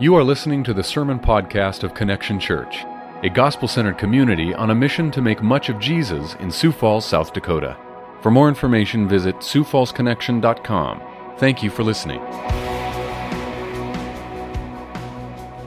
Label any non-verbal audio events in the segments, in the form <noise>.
You are listening to the Sermon Podcast of Connection Church, a gospel centered community on a mission to make much of Jesus in Sioux Falls, South Dakota. For more information, visit SiouxFallsConnection.com. Thank you for listening.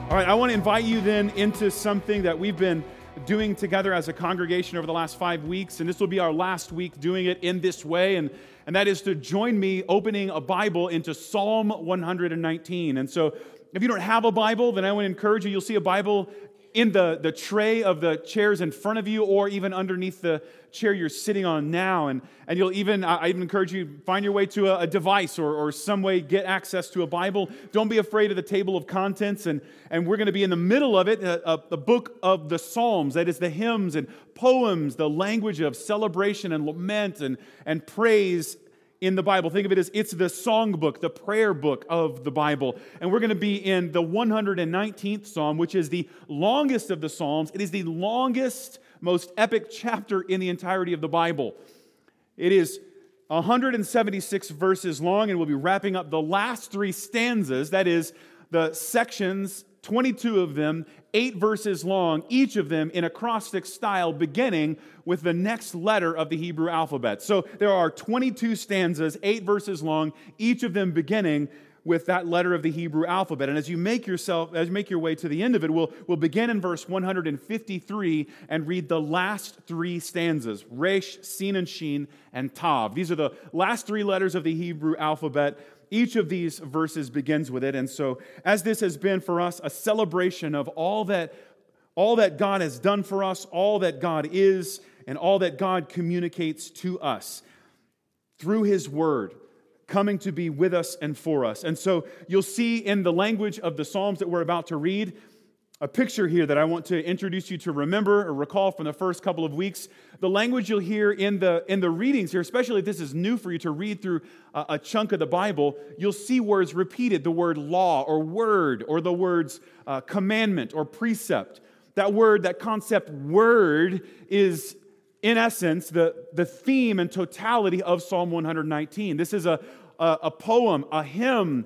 All right, I want to invite you then into something that we've been doing together as a congregation over the last five weeks, and this will be our last week doing it in this way, and, and that is to join me opening a Bible into Psalm 119. And so if you don't have a Bible, then I would encourage you, you'll see a Bible in the, the tray of the chairs in front of you or even underneath the chair you're sitting on now. And, and you'll even, I even encourage you, find your way to a, a, device or, or some way get access to a Bible. Don't be afraid of the table of contents. And, and we're going to be in the middle of it, uh, uh, a, a, book of the Psalms. That is the hymns and poems, the language of celebration and lament and, and praise in the Bible. Think of it as it's the songbook, the prayer book of the Bible. And we're going to be in the 119th Psalm, which is the longest of the Psalms. It is the longest, most epic chapter in the entirety of the Bible. It is 176 verses long, and we'll be wrapping up the last three stanzas, that is, the sections 22 of them, eight verses long, each of them in acrostic style, beginning with the next letter of the Hebrew alphabet. So there are 22 stanzas, eight verses long, each of them beginning with that letter of the Hebrew alphabet. And as you make yourself, as you make your way to the end of it, we'll, we'll begin in verse 153 and read the last three stanzas Resh, Sin, and Shin, and Tav. These are the last three letters of the Hebrew alphabet each of these verses begins with it. And so, as this has been for us a celebration of all that, all that God has done for us, all that God is, and all that God communicates to us through His Word, coming to be with us and for us. And so, you'll see in the language of the Psalms that we're about to read, a picture here that I want to introduce you to remember or recall from the first couple of weeks. The language you'll hear in the, in the readings here, especially if this is new for you to read through a, a chunk of the Bible, you'll see words repeated the word law or word or the words uh, commandment or precept. That word, that concept word, is in essence the, the theme and totality of Psalm 119. This is a, a, a poem, a hymn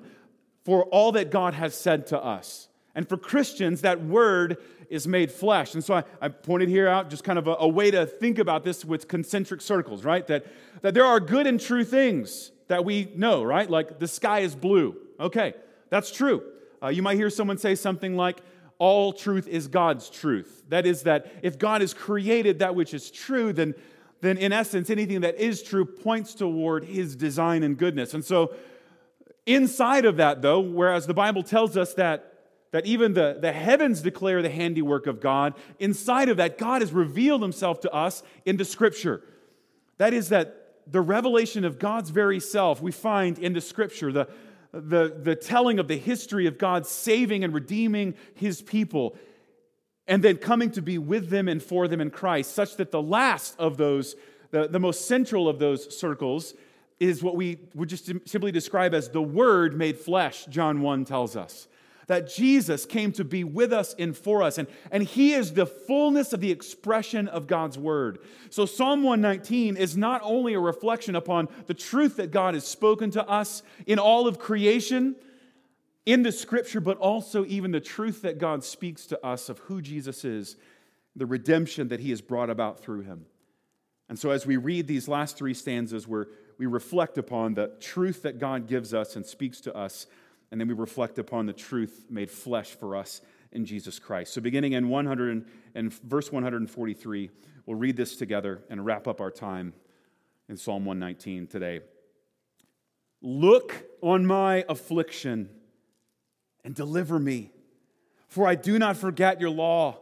for all that God has said to us. And for Christians, that word is made flesh. And so I, I pointed here out just kind of a, a, way to think about this with concentric circles, right? That, that there are good and true things that we know, right? Like the sky is blue. Okay, that's true. Uh, you might hear someone say something like, all truth is God's truth. That is, that if God has created that which is true, then, then in essence, anything that is true points toward his design and goodness. And so, inside of that, though, whereas the Bible tells us that that even the, the heavens declare the handiwork of God. Inside of that, God has revealed himself to us in the scripture. That is, that the revelation of God's very self we find in the scripture, the, the, the telling of the history of God saving and redeeming his people, and then coming to be with them and for them in Christ, such that the last of those, the, the most central of those circles, is what we would just simply describe as the Word made flesh, John 1 tells us that Jesus came to be with us and for us. And, and He is the fullness of the expression of God's Word. So Psalm 119 is not only a reflection upon the truth that God has spoken to us in all of creation, in the Scripture, but also even the truth that God speaks to us of who Jesus is, the redemption that He has brought about through Him. And so as we read these last three stanzas, where we reflect upon the truth that God gives us and speaks to us and then we reflect upon the truth made flesh for us in Jesus Christ. So, beginning in 100 and verse 143, we'll read this together and wrap up our time in Psalm 119 today. Look on my affliction and deliver me, for I do not forget your law.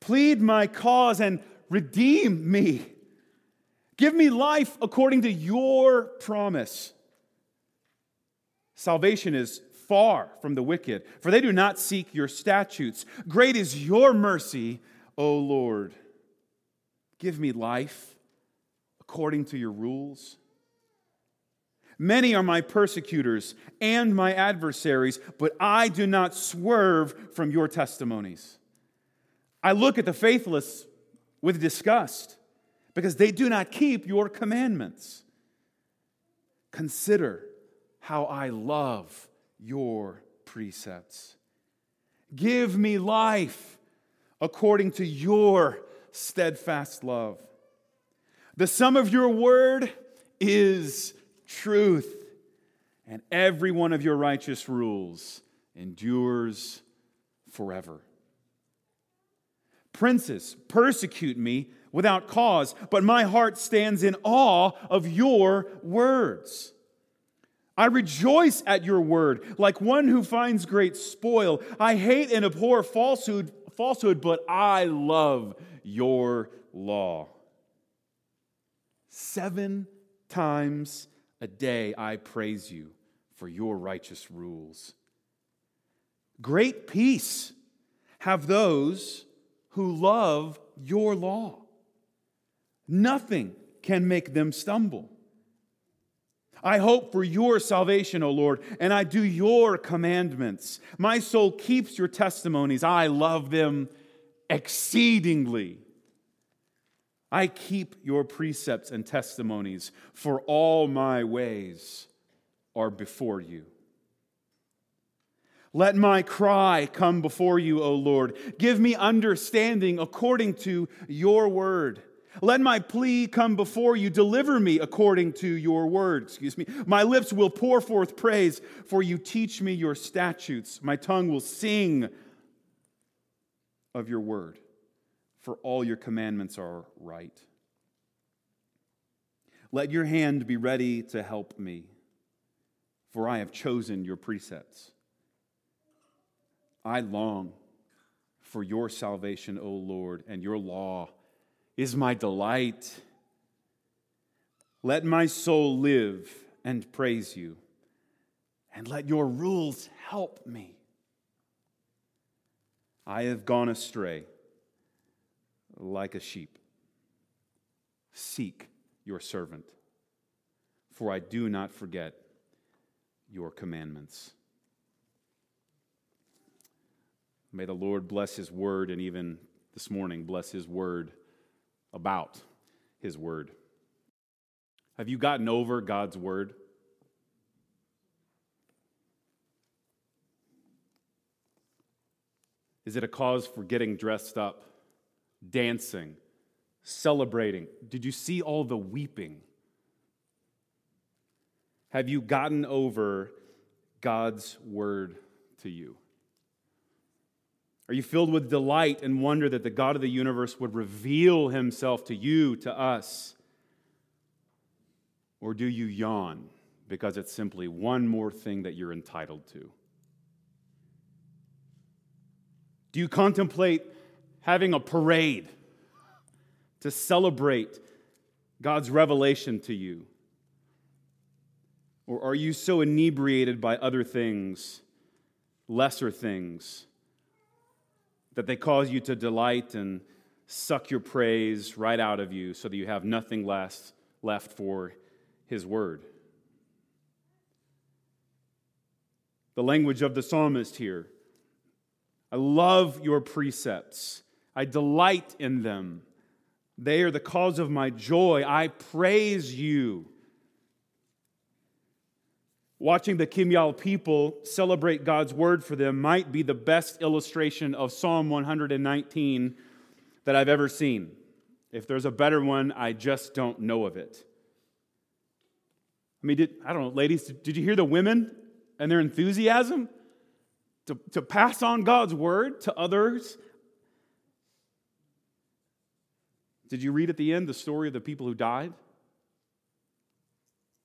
Plead my cause and redeem me. Give me life according to your promise. Salvation is far from the wicked, for they do not seek your statutes. Great is your mercy, O Lord. Give me life according to your rules. Many are my persecutors and my adversaries, but I do not swerve from your testimonies. I look at the faithless with disgust because they do not keep your commandments. Consider how I love your precepts. Give me life according to your steadfast love. The sum of your word is truth, and every one of your righteous rules endures forever. Princes persecute me without cause, but my heart stands in awe of your words. I rejoice at your word like one who finds great spoil. I hate and abhor falsehood, falsehood, but I love your law. Seven times a day I praise you for your righteous rules. Great peace have those who love your law. Nothing can make them stumble. I hope for your salvation, O Lord, and I do your commandments. My soul keeps your testimonies. I love them exceedingly. I keep your precepts and testimonies, for all my ways are before you. Let my cry come before you, O Lord. Give me understanding according to your word. Let my plea come before you. Deliver me according to your word. Excuse me. My lips will pour forth praise, for you teach me your statutes. My tongue will sing of your word, for all your commandments are right. Let your hand be ready to help me, for I have chosen your precepts. I long for your salvation, O Lord, and your law is my delight. Let my soul live and praise you, and let your rules help me. I have gone astray like a sheep. Seek your servant, for I do not forget your commandments. May the Lord bless his word and even this morning bless his word about His Word. Have you gotten over God's Word? Is it a cause for getting dressed up, dancing, celebrating? Did you see all the weeping? Have you gotten over God's word to you? Are you filled with delight and wonder that the God of the universe would reveal himself to you, to us? Or do you yawn because it's simply one more thing that you're entitled to? Do you contemplate having a parade to celebrate God's revelation to you? Or are you so inebriated by other things, lesser things? That they cause you to delight and suck your praise right out of you so that you have nothing less left for his word. The language of the psalmist here. I love your precepts. I delight in them. They are the cause of my joy. I praise you. Watching the Kimyal people celebrate God's word for them might be the best illustration of Psalm 119 that I've ever seen. If there's a better one, I just don't know of it. I mean, did, I don't know, ladies, did you hear the women and their enthusiasm to, to pass on God's word to others? Did you read at the end the story of the people who died?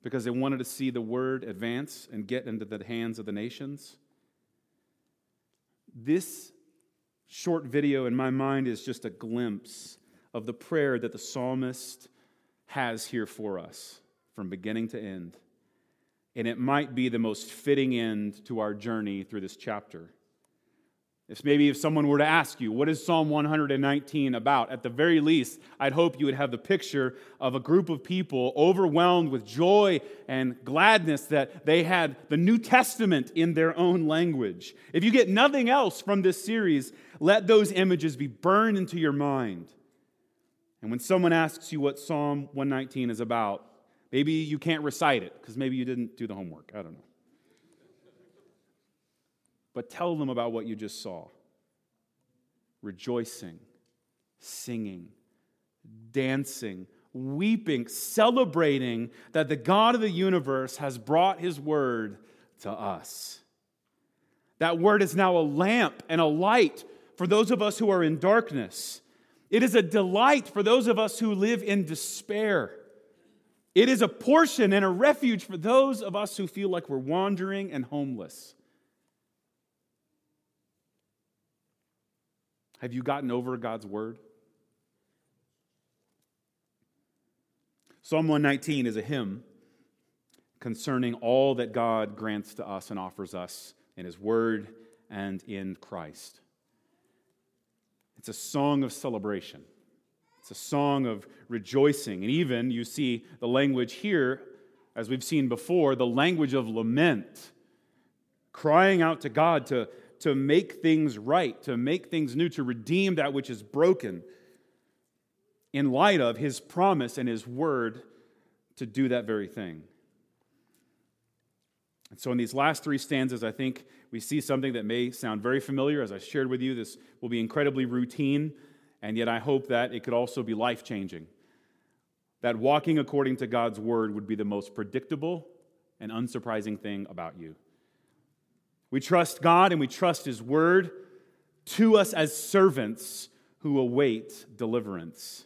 Because they wanted to see the word advance and get into the hands of the nations. This short video in my mind is just a glimpse of the prayer that the psalmist has here for us from beginning to end. And it might be the most fitting end to our journey through this chapter. If maybe if someone were to ask you, what is Psalm 119 about? At the very least, I'd hope you would have the picture of a group of people overwhelmed with joy and gladness that they had the New Testament in their own language. If you get nothing else from this series, let those images be burned into your mind. And when someone asks you what Psalm 119 is about, maybe you can't recite it because maybe you didn't do the homework. I don't know. But tell them about what you just saw rejoicing, singing, dancing, weeping, celebrating that the God of the universe has brought his word to us. That word is now a lamp and a light for those of us who are in darkness. It is a delight for those of us who live in despair. It is a portion and a refuge for those of us who feel like we're wandering and homeless. Have you gotten over God's word? Psalm 119 is a hymn concerning all that God grants to us and offers us in His Word and in Christ. It's a song of celebration, it's a song of rejoicing. And even you see the language here, as we've seen before, the language of lament, crying out to God to, to make things right, to make things new, to redeem that which is broken in light of his promise and his word to do that very thing. And so, in these last three stanzas, I think we see something that may sound very familiar. As I shared with you, this will be incredibly routine, and yet I hope that it could also be life changing. That walking according to God's word would be the most predictable and unsurprising thing about you. We trust God and we trust His word to us as servants who await deliverance.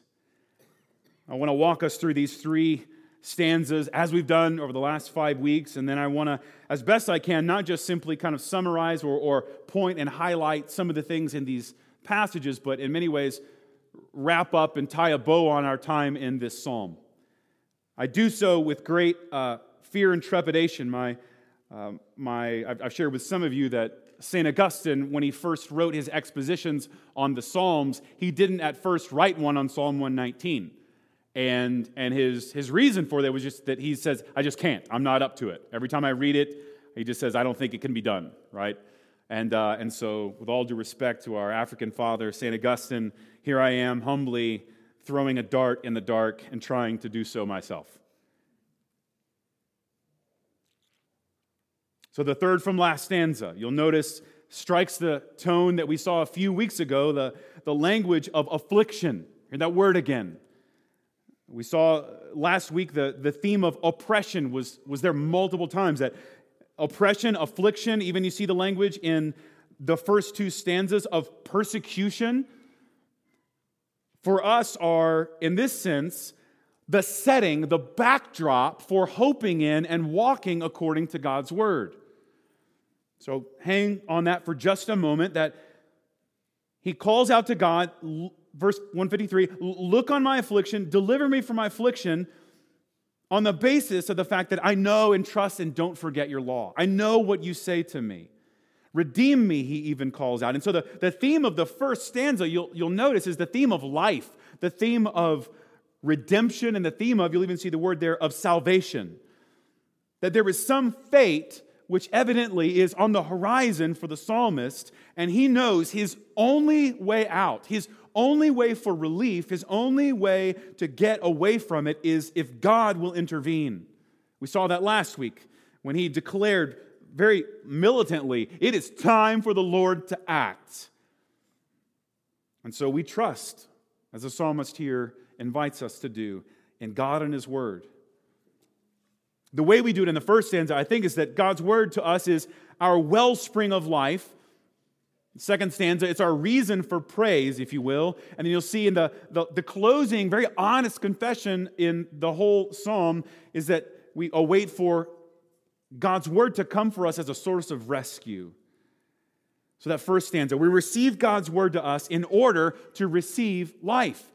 I want to walk us through these three stanzas as we've done over the last five weeks. And then I want to, as best I can, not just simply kind of summarize or, or point and highlight some of the things in these passages, but in many ways wrap up and tie a bow on our time in this psalm. I do so with great uh, fear and trepidation. My, uh, my, I've shared with some of you that St. Augustine, when he first wrote his expositions on the Psalms, he didn't at first write one on Psalm 119. And, and his, his reason for that was just that he says, I just can't. I'm not up to it. Every time I read it, he just says, I don't think it can be done, right? And, uh, and so, with all due respect to our African father, St. Augustine, here I am humbly throwing a dart in the dark and trying to do so myself. So, the third from last stanza, you'll notice, strikes the tone that we saw a few weeks ago, the, the language of affliction. Hear that word again. We saw last week the, the theme of oppression was, was there multiple times that oppression, affliction, even you see the language in the first two stanzas of persecution, for us are, in this sense, the setting, the backdrop for hoping in and walking according to God's word. So hang on that for just a moment that he calls out to God, verse 153 Look on my affliction, deliver me from my affliction on the basis of the fact that I know and trust and don't forget your law. I know what you say to me. Redeem me, he even calls out. And so the, the theme of the first stanza, you'll, you'll notice, is the theme of life, the theme of redemption, and the theme of, you'll even see the word there, of salvation. That there is some fate which evidently is on the horizon for the psalmist, and he knows his only way out, his only way for relief, his only way to get away from it is if God will intervene. We saw that last week when he declared very militantly, It is time for the Lord to act. And so we trust, as the psalmist here invites us to do, in God and his word. The way we do it in the first stanza, I think, is that God's word to us is our wellspring of life Second stanza, it's our reason for praise, if you will. And then you'll see in the, the, the, closing, very honest confession in the whole psalm is that we await for God's word to come for us as a source of rescue. So, that first stanza, we receive God's word to us in order to receive life.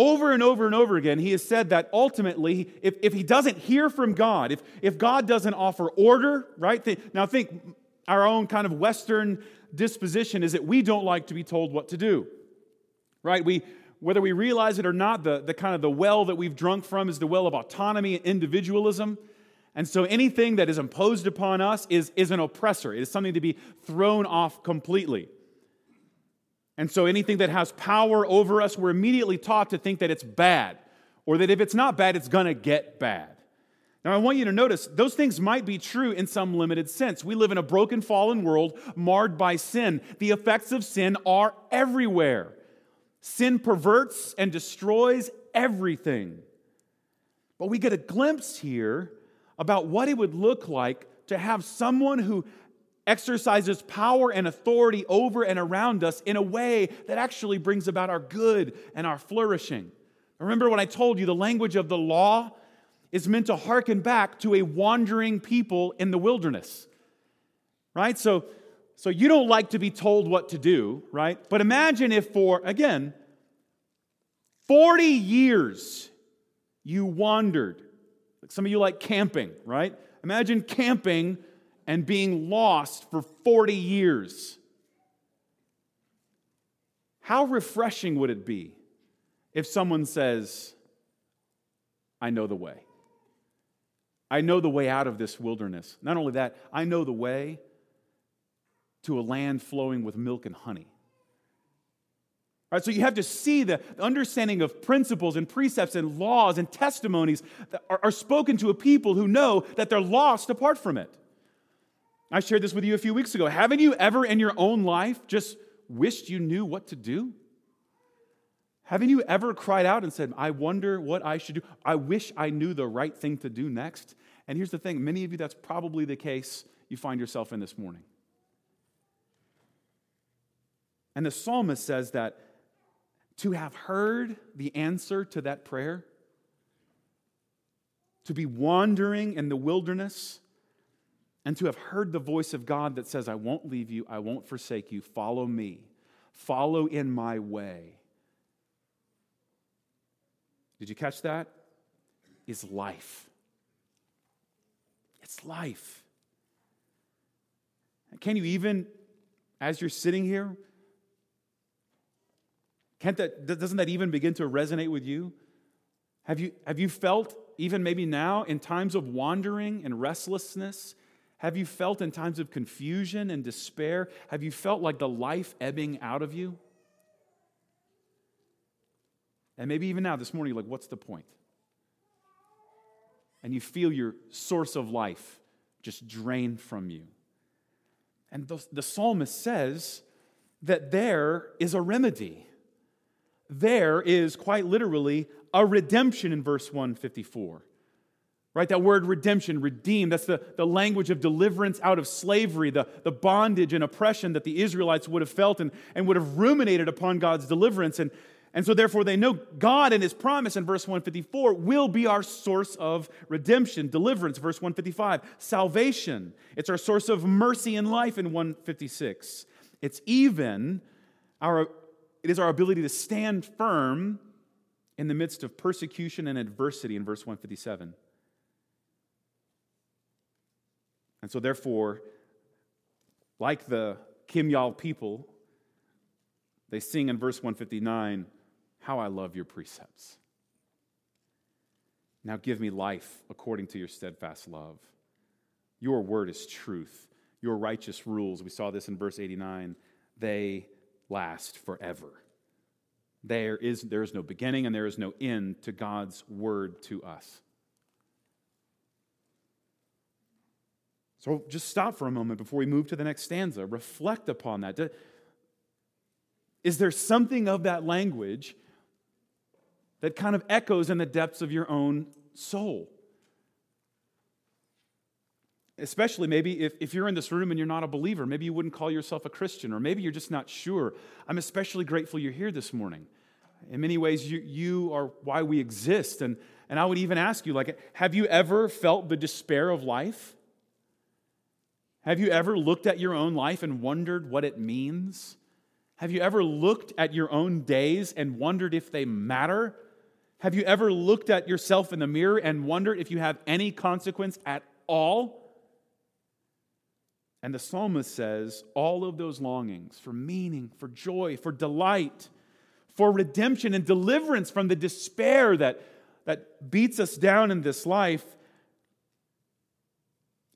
Over and over and over again, he has said that ultimately, if, if he doesn't hear from God, if, if God doesn't offer order, right? Now, think our own kind of Western disposition is that we don't like to be told what to do. Right? We whether we realize it or not, the, the kind of the well that we've drunk from is the well of autonomy and individualism. And so anything that is imposed upon us is, is an oppressor. It is something to be thrown off completely. And so anything that has power over us, we're immediately taught to think that it's bad, or that if it's not bad, it's to get bad. Now, I want you to notice those things might be true in some limited sense. We live in a broken, fallen world marred by sin. The effects of sin are everywhere. Sin perverts and destroys everything. But we get a glimpse here about what it would look like to have someone who exercises power and authority over and around us in a way that actually brings about our good and our flourishing. Remember when I told you the language of the law is meant to hearken back to a wandering people in the wilderness. Right? So, so you don't like to be told what to do, right? But imagine if for, again, 40 years you wandered. Some of you like camping, right? Imagine camping and being lost for 40 years. How refreshing would it be if someone says, I know the way? I know the way out of this wilderness. Not only that, I know the way to a land flowing with milk and honey. All right, so you have to see the understanding of principles and precepts and laws and testimonies that are, are spoken to a people who know that they're lost apart from it. I shared this with you a few weeks ago. Haven't you ever in your own life just wished you knew what to do? Haven't you ever cried out and said, I wonder what I should do? I wish I knew the right thing to do next? And here's the thing many of you, that's probably the case you find yourself in this morning. And the psalmist says that to have heard the answer to that prayer, to be wandering in the wilderness, and to have heard the voice of God that says, I won't leave you, I won't forsake you, follow me, follow in my way. Did you catch that? Is life. It's life. Can you even, as you're sitting here, can't that, doesn't that even begin to resonate with you? Have you, have you felt, even maybe now, in times of wandering and restlessness, have you felt in times of confusion and despair, have you felt like the life ebbing out of you? And maybe even now, this morning, you're like, what's the point? and you feel your source of life just drained from you. And the, the psalmist says that there is a remedy. There is quite literally a redemption in verse 154. Right? That word redemption, redeem, that's the, the language of deliverance out of slavery, the, the bondage and oppression that the Israelites would have felt and, and would have ruminated upon God's deliverance. And, and so, therefore, they know God and His promise in verse 154 will be our source of redemption, deliverance, verse 155, salvation. It's our source of mercy and life in 156. It's even our, it is our ability to stand firm in the midst of persecution and adversity in verse 157. And so, therefore, like the Kimyal people, they sing in verse 159 how I love your precepts. Now give me life according to your steadfast love. Your word is truth. Your righteous rules, we saw this in verse 89, they last forever. There is, there is no beginning and there is no end to God's word to us. So just stop for a moment before we move to the next stanza. Reflect upon that. Is there something of that language that kind of echoes in the depths of your own soul. Especially maybe if, if you're in this room and you're not a believer, maybe you wouldn't call yourself a Christian, or maybe you're just not sure. I'm especially grateful you're here this morning. In many ways, you, you are why we exist. And, and I would even ask you, like, have you ever felt the despair of life? Have you ever looked at your own life and wondered what it means? Have you ever looked at your own days and wondered if they matter? Have you ever looked at yourself in the mirror and wondered if you have any consequence at all? And the psalmist says all of those longings for meaning, for joy, for delight, for redemption and deliverance from the despair that, that beats us down in this life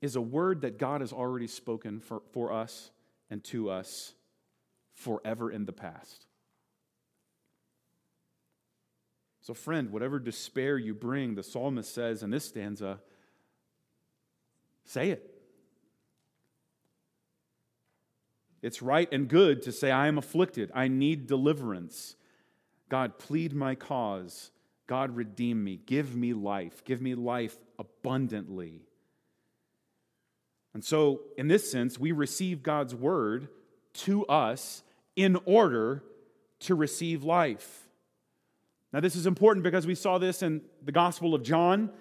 is a word that God has already spoken for, for us and to us forever in the past. So, friend, whatever despair you bring, the psalmist says in this stanza, Say it. It's right and good to say, I am afflicted. I need deliverance. God, plead my cause. God, redeem me. Give me life. Give me life abundantly. And so, in this sense, we receive God's word to us in order to receive life. Now, this is important because we saw this in the Gospel of John.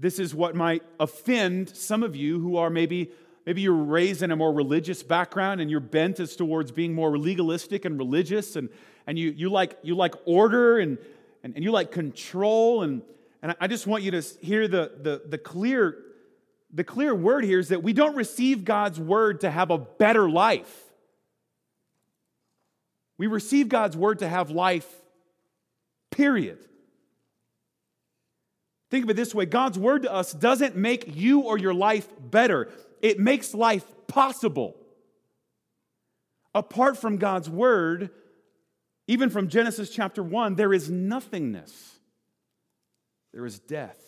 This is what might offend some of you who are maybe maybe you're raised in a more religious background and your bent is towards being more legalistic and religious and, and you, you, like, you like order and, and, and you like control and, and I just want you to hear the, the, the clear the clear word here is that we don't receive God's word to have a better life. We receive God's word to have life, period. Think of it this way God's word to us doesn't make you or your life better, it makes life possible. Apart from God's word, even from Genesis chapter 1, there is nothingness, there is death.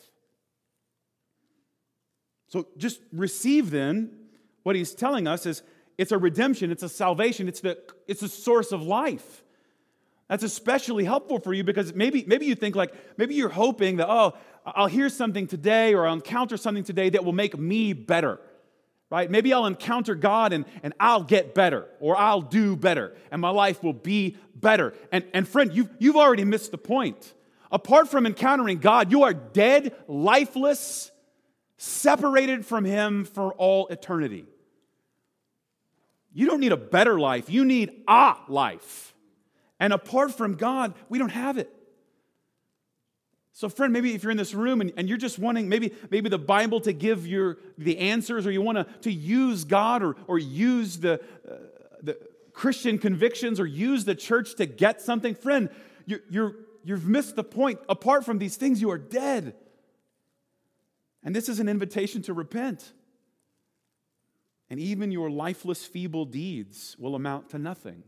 So just receive then what he's telling us is it's a redemption, it's a salvation, it's the it's a source of life. That's especially helpful for you because maybe maybe you think like maybe you're hoping that oh, I'll hear something today or I'll encounter something today that will make me better. Right? Maybe I'll encounter God and, and I'll get better or I'll do better and my life will be better. And, and friend, you've, you've already missed the point. Apart from encountering God, you are dead, lifeless, separated from Him for all eternity. You don't need a better life, you need a life. And apart from God, we don't have it. So, friend, maybe if you're in this room and, and you're just wanting maybe, maybe the Bible to give your the answers, or you want to, to use God or, or use the, uh, the Christian convictions or use the church to get something, friend, you're, you're, you've missed the point. Apart from these things, you are dead. And this is an invitation to repent. And even your lifeless, feeble deeds will amount to nothing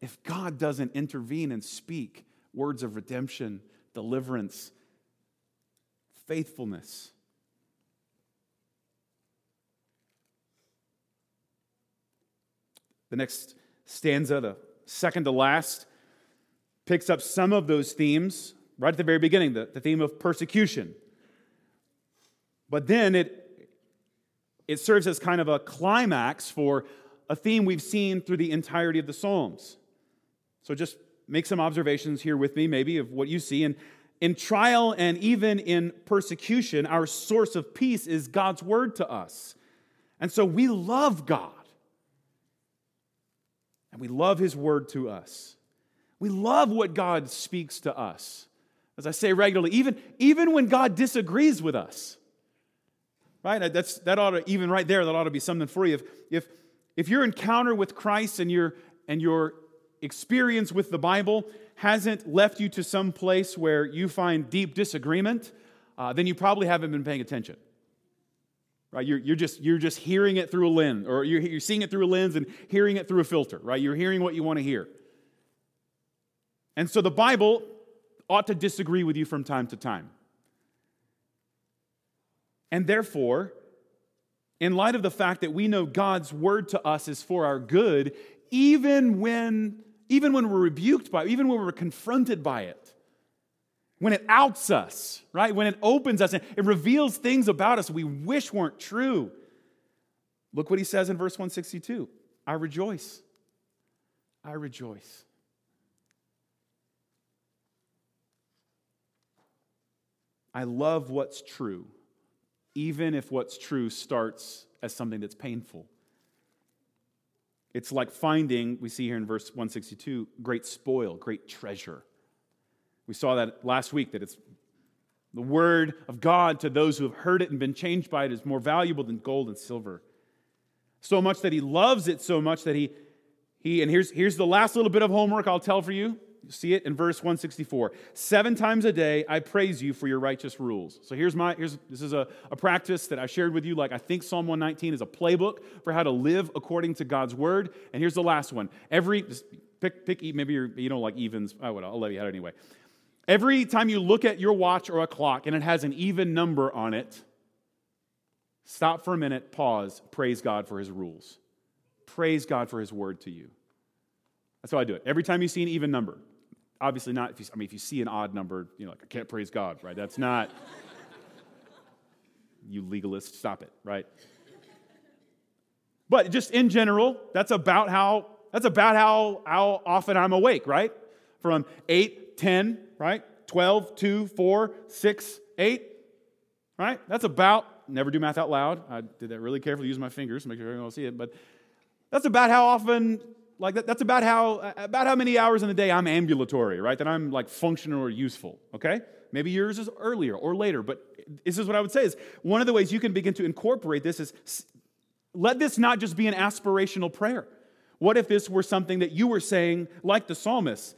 if God doesn't intervene and speak words of redemption, deliverance, faithfulness. The next stanza, the second to last, picks up some of those themes right at the very beginning the, the theme of persecution. But then it, it serves as kind of a climax for a theme we've seen through the entirety of the Psalms. So just make some observations here with me, maybe, of what you see. And in trial and even in persecution, our source of peace is God's word to us. And so we love God. And we love his word to us. We love what God speaks to us. As I say regularly, even, even when God disagrees with us. Right? That's, that ought to, even right there, that ought to be something for you. If, if, if your encounter with Christ and your, and your experience with the Bible hasn't left you to some place where you find deep disagreement, uh, then you probably haven't been paying attention. Right? You're, you're, just, you're just hearing it through a lens, or you're, you're seeing it through a lens and hearing it through a filter, right? You're hearing what you want to hear. And so the Bible ought to disagree with you from time to time. And therefore, in light of the fact that we know God's word to us is for our good, even when, even when we're rebuked by it, even when we're confronted by it, when it outs us, right? When it opens us and it reveals things about us we wish weren't true. Look what he says in verse 162 I rejoice. I rejoice. I love what's true even if what's true starts as something that's painful. It's like finding, we see here in verse 162, great spoil, great treasure. We saw that last week, that it's the word of God to those who have heard it and been changed by it is more valuable than gold and silver. So much that he loves it so much that he, he and here's, here's the last little bit of homework I'll tell for you. You see it in verse 164. Seven times a day I praise you for your righteous rules. So here's my here's this is a, a practice that I shared with you. Like I think Psalm 119 is a playbook for how to live according to God's word. And here's the last one. Every pick pick maybe you're, you don't like evens. Oh, I would I'll let you out anyway. Every time you look at your watch or a clock and it has an even number on it, Stop for a minute, pause, praise God for his rules. Praise God for his word to you. That's how I do it. Every time you see an even number, obviously not if you, I mean if you see an odd number, you know, like I can't praise God, right? That's not you legalist, stop it, right? But just in general, that's about how that's about how, how often I'm awake, right? From 8, 10, right? 12, 2, 4, 6, 8, right? That's about, never do math out loud. I did that really carefully, use my fingers to make sure everyone will see it. But that's about how often, like that, that's about how, about how many hours in the day I'm ambulatory, right? That I'm like functional or useful, okay? Maybe yours is earlier or later, but this is what I would say is one of the ways you can begin to incorporate this is let this not just be an aspirational prayer. What if this were something that you were saying, like the psalmist?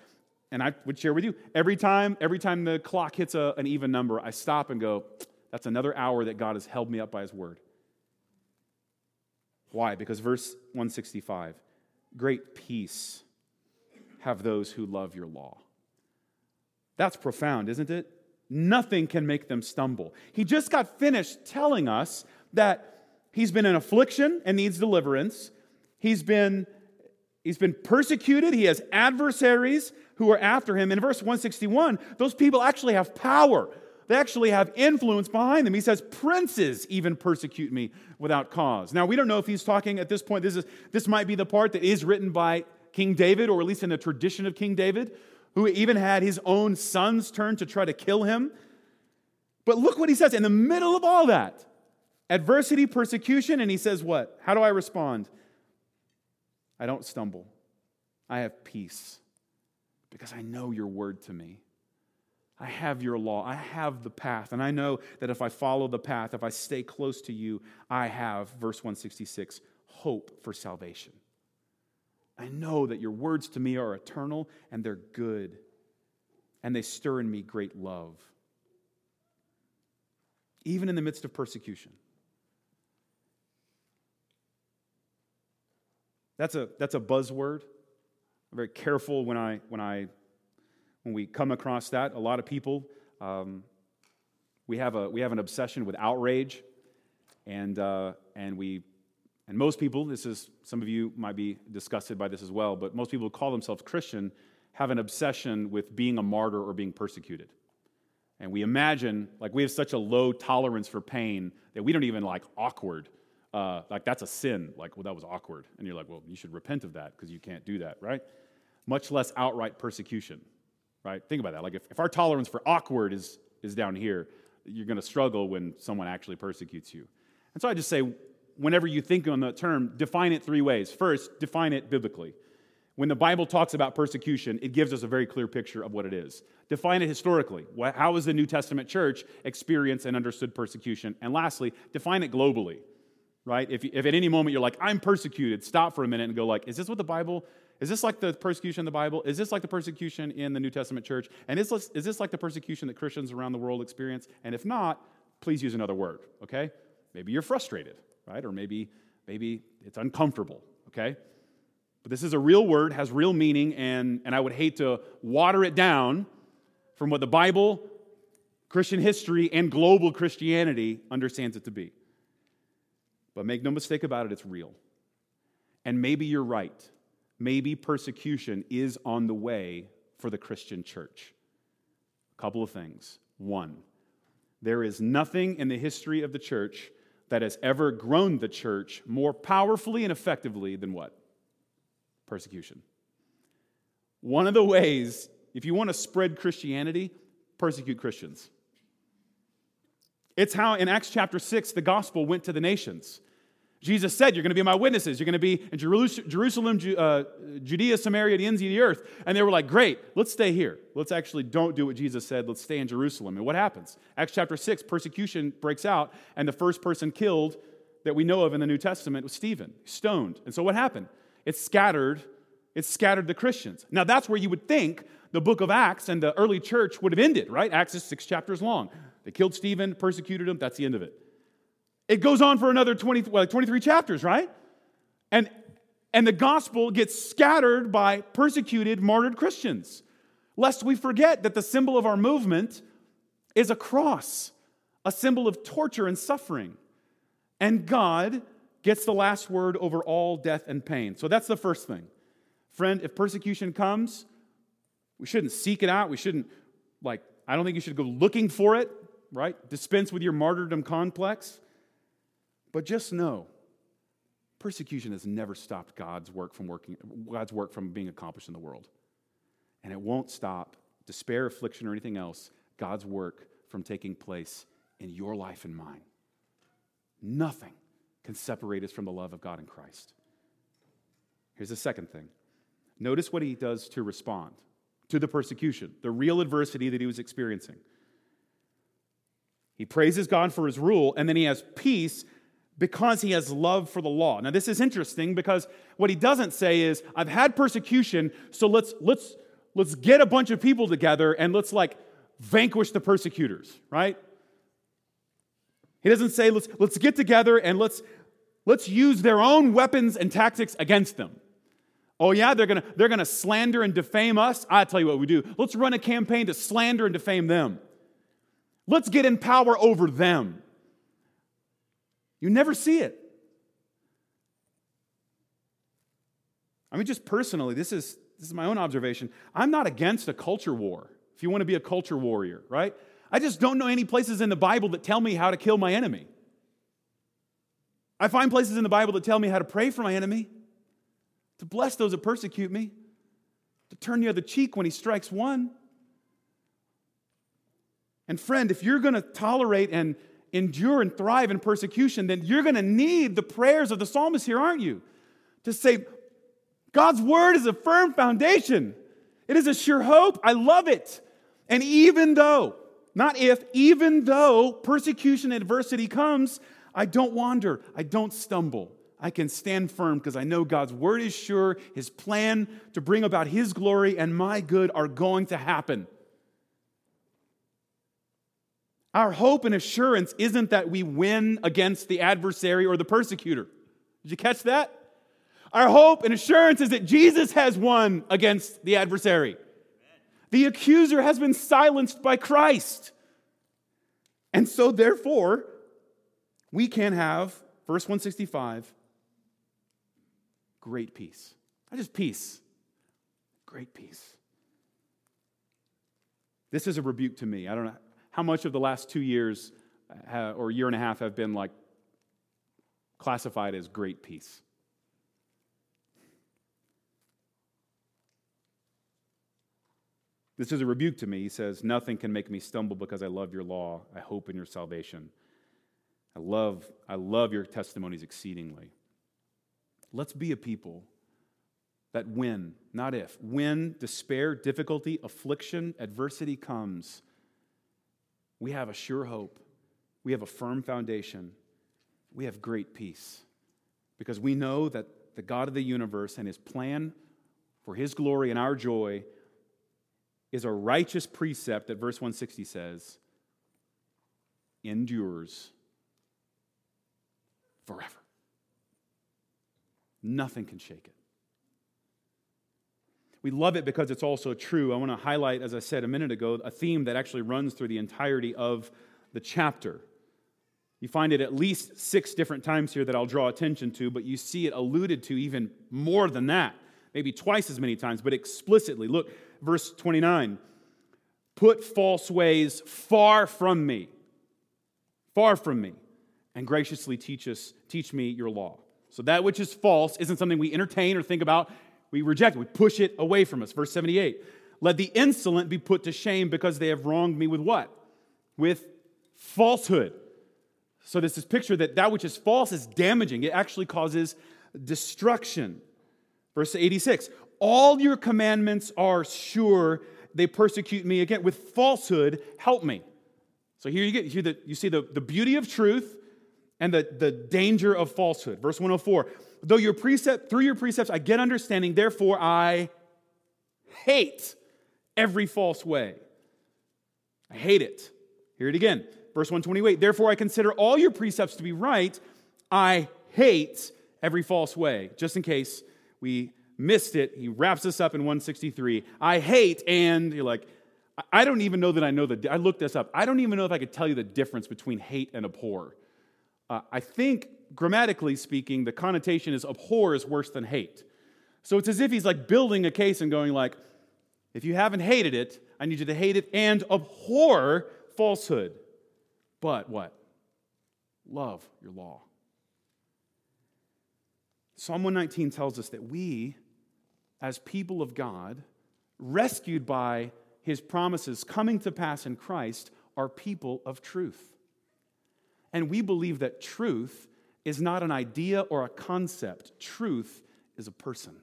And I would share with you every time, every time the clock hits a, an even number, I stop and go, that's another hour that God has held me up by his word. Why? Because verse 165 great peace have those who love your law. That's profound, isn't it? Nothing can make them stumble. He just got finished telling us that he's been in affliction and needs deliverance. He's been He's been persecuted. He has adversaries who are after him. In verse 161, those people actually have power. They actually have influence behind them. He says, Princes even persecute me without cause. Now, we don't know if he's talking at this point. This, is, this might be the part that is written by King David, or at least in the tradition of King David, who even had his own sons turn to try to kill him. But look what he says in the middle of all that adversity, persecution, and he says, What? How do I respond? I don't stumble. I have peace because I know your word to me. I have your law. I have the path. And I know that if I follow the path, if I stay close to you, I have, verse 166, hope for salvation. I know that your words to me are eternal and they're good, and they stir in me great love. Even in the midst of persecution. That's a, that's a buzzword. I'm very careful when, I, when, I, when we come across that. A lot of people, um, we, have a, we have an obsession with outrage. And, uh, and, we, and most people, this is, some of you might be disgusted by this as well, but most people who call themselves Christian have an obsession with being a martyr or being persecuted. And we imagine, like, we have such a low tolerance for pain that we don't even like awkward uh, like that's a sin. Like, well, that was awkward. And you're like, well, you should repent of that because you can't do that, right? Much less outright persecution, right? Think about that. Like, if, if our tolerance for awkward is, is down here, you're going to struggle when someone actually persecutes you. And so I just say, whenever you think on the term, define it three ways. First, define it biblically. When the Bible talks about persecution, it gives us a very clear picture of what it is. Define it historically. How has the New Testament church experienced and understood persecution? And lastly, define it globally right? If, if at any moment you're like, I'm persecuted, stop for a minute and go like, is this what the Bible, is this like the persecution in the Bible? Is this like the persecution in the New Testament church? And is this, is this like the persecution that Christians around the world experience? And if not, please use another word, okay? Maybe you're frustrated, right? Or maybe, maybe it's uncomfortable, okay? But this is a real word, has real meaning, and, and I would hate to water it down from what the Bible, Christian history, and global Christianity understands it to be. But make no mistake about it, it's real. And maybe you're right. Maybe persecution is on the way for the Christian church. A couple of things. One, there is nothing in the history of the church that has ever grown the church more powerfully and effectively than what? Persecution. One of the ways, if you want to spread Christianity, persecute Christians. It's how in Acts chapter 6 the gospel went to the nations. Jesus said, You're going to be my witnesses. You're going to be in Jerusalem, uh, Judea, Samaria, the ends of the earth. And they were like, Great, let's stay here. Let's actually don't do what Jesus said. Let's stay in Jerusalem. And what happens? Acts chapter 6, persecution breaks out, and the first person killed that we know of in the New Testament was Stephen, stoned. And so what happened? It scattered, it scattered the Christians. Now that's where you would think the book of Acts and the early church would have ended, right? Acts is six chapters long. They killed Stephen, persecuted him, that's the end of it. It goes on for another 20, well, 23 chapters, right? And, and the gospel gets scattered by persecuted, martyred Christians. Lest we forget that the symbol of our movement is a cross, a symbol of torture and suffering. And God gets the last word over all death and pain. So that's the first thing. Friend, if persecution comes, we shouldn't seek it out. We shouldn't, like, I don't think you should go looking for it, right? Dispense with your martyrdom complex. But just know, persecution has never stopped God's work from working, God's work from being accomplished in the world. And it won't stop despair, affliction, or anything else, God's work from taking place in your life and mine. Nothing can separate us from the love of God in Christ. Here's the second thing notice what he does to respond to the persecution, the real adversity that he was experiencing. He praises God for his rule, and then he has peace because he has love for the law. Now, this is interesting because what he doesn't say is, I've had persecution, so let's, let's, let's get a bunch of people together and let's like vanquish the persecutors, right? He doesn't say, let's, let's get together and let's, let's use their own weapons and tactics against them. Oh, yeah, they're gonna, they're gonna slander and defame us. I tell you what we do. Let's run a campaign to slander and defame them. Let's get in power over them. You never see it. I mean, just personally, this is, this is my own observation. I'm not against a culture war, if you want to be a culture warrior, right? I just don't know any places in the Bible that tell me how to kill my enemy. I find places in the Bible that tell me how to pray for my enemy, to bless those that persecute me, to turn the other cheek when he strikes one. And friend, if you're going to tolerate and endure and thrive in persecution, then you're going to need the prayers of the psalmist here, aren't you? To say, God's word is a firm foundation. It is a sure hope. I love it. And even though, not if, even though persecution and adversity comes, I don't wander, I don't stumble. I can stand firm because I know God's word is sure. His plan to bring about His glory and my good are going to happen. Our hope and assurance isn't that we win against the adversary or the persecutor. Did you catch that? Our hope and assurance is that Jesus has won against the adversary. The accuser has been silenced by Christ. And so, therefore, we can have, verse 165, great peace. Not just peace, great peace. This is a rebuke to me. I don't know how much of the last two years or year and a half have been like classified as great peace. This is a rebuke to me. He says, Nothing can make me stumble because I love your law. I hope in your salvation. I love, I love your testimonies exceedingly. Let's be a people that when, not if, when despair, difficulty, affliction, adversity comes, we have a sure hope. We have a firm foundation. We have great peace because we know that the God of the universe and his plan for his glory and our joy is a righteous precept that verse 160 says endures forever. Nothing can shake it. We love it because it's also true. I want to highlight, as I said a minute ago, a theme that actually runs through the entirety of the chapter. You find it at least six different times here that I'll draw attention to, but you see it alluded to even more than that, maybe twice as many times, but explicitly. Look, verse 29 Put false ways far from me, far from me, and graciously teach us, teach me your law. So that which is false isn't something we entertain or think about we reject it. We push it away from us. Verse 78. Let the insolent be put to shame because they have wronged me with what? With falsehood. So this is picture that that which is false is damaging. It actually causes destruction. Verse 86. All your commandments are sure. They persecute me again with falsehood. Help me. So here you get you, the, you see the, the beauty of truth and the, the danger of falsehood. Verse 104 Though your precept, through your precepts I get understanding, therefore I hate every false way. I hate it. Hear it again. Verse 128 Therefore I consider all your precepts to be right. I hate every false way. Just in case we missed it, he wraps us up in 163. I hate, and you're like, I don't even know that I know the. I looked this up. I don't even know if I could tell you the difference between hate and abhor. Uh, I think, grammatically speaking, the connotation is abhor is worse than hate. So it's as if he's like building a case and going like, if you haven't hated it, I need you to hate it and abhor falsehood. But what? Love your law. Psalm 119 tells us that we, as people of God, rescued by his promises coming to pass in Christ, are people of truth. And we believe that truth is not an idea or a concept, truth is a person.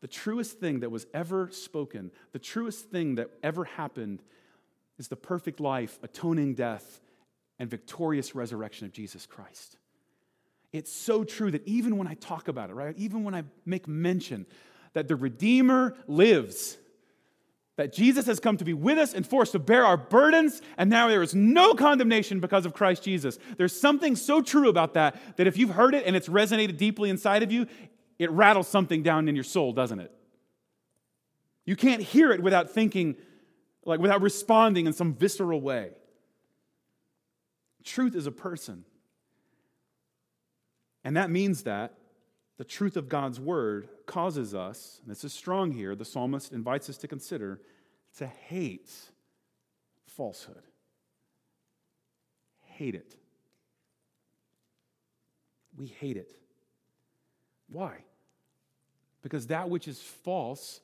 The truest thing that was ever spoken, the truest thing that ever happened, is the perfect life, atoning death, and victorious resurrection of Jesus Christ. It's so true that even when I talk about it, right, even when I make mention that the Redeemer lives, that Jesus has come to be with us and for us to bear our burdens, and now there is no condemnation because of Christ Jesus. There's something so true about that that if you've heard it and it's resonated deeply inside of you, it rattles something down in your soul, doesn't it? You can't hear it without thinking, like without responding in some visceral way. Truth is a person. And that means that the truth of God's word causes us, and this is strong here, the psalmist invites us to consider, to hate falsehood. Hate it. We hate it. Why? Because that which is false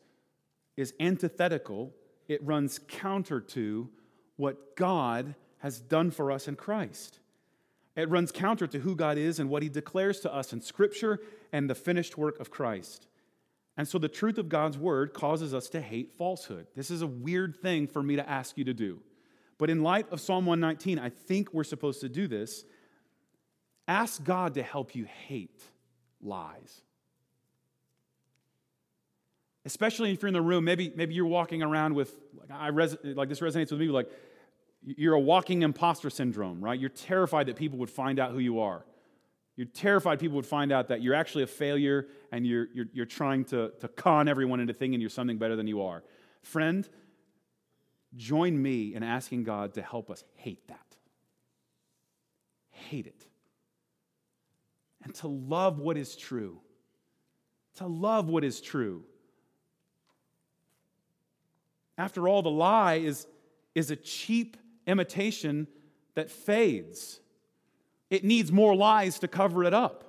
is antithetical, it runs counter to what God has done for us in Christ. It runs counter to who God is and what He declares to us in Scripture and the finished work of Christ. And so the truth of God's Word causes us to hate falsehood. This is a weird thing for me to ask you to do. But in light of Psalm 119, I think we're supposed to do this. Ask God to help you hate lies. Especially if you're in the room, maybe, maybe you're walking around with, like, I res- like this resonates with me, like you're a walking imposter syndrome, right? You're terrified that people would find out who you are. You're terrified people would find out that you're actually a failure and you're, you're, you're trying to, to con everyone into thinking you're something better than you are. Friend, join me in asking God to help us hate that. Hate it. And to love what is true. To love what is true. After all, the lie is, is a cheap imitation that fades. It needs more lies to cover it up.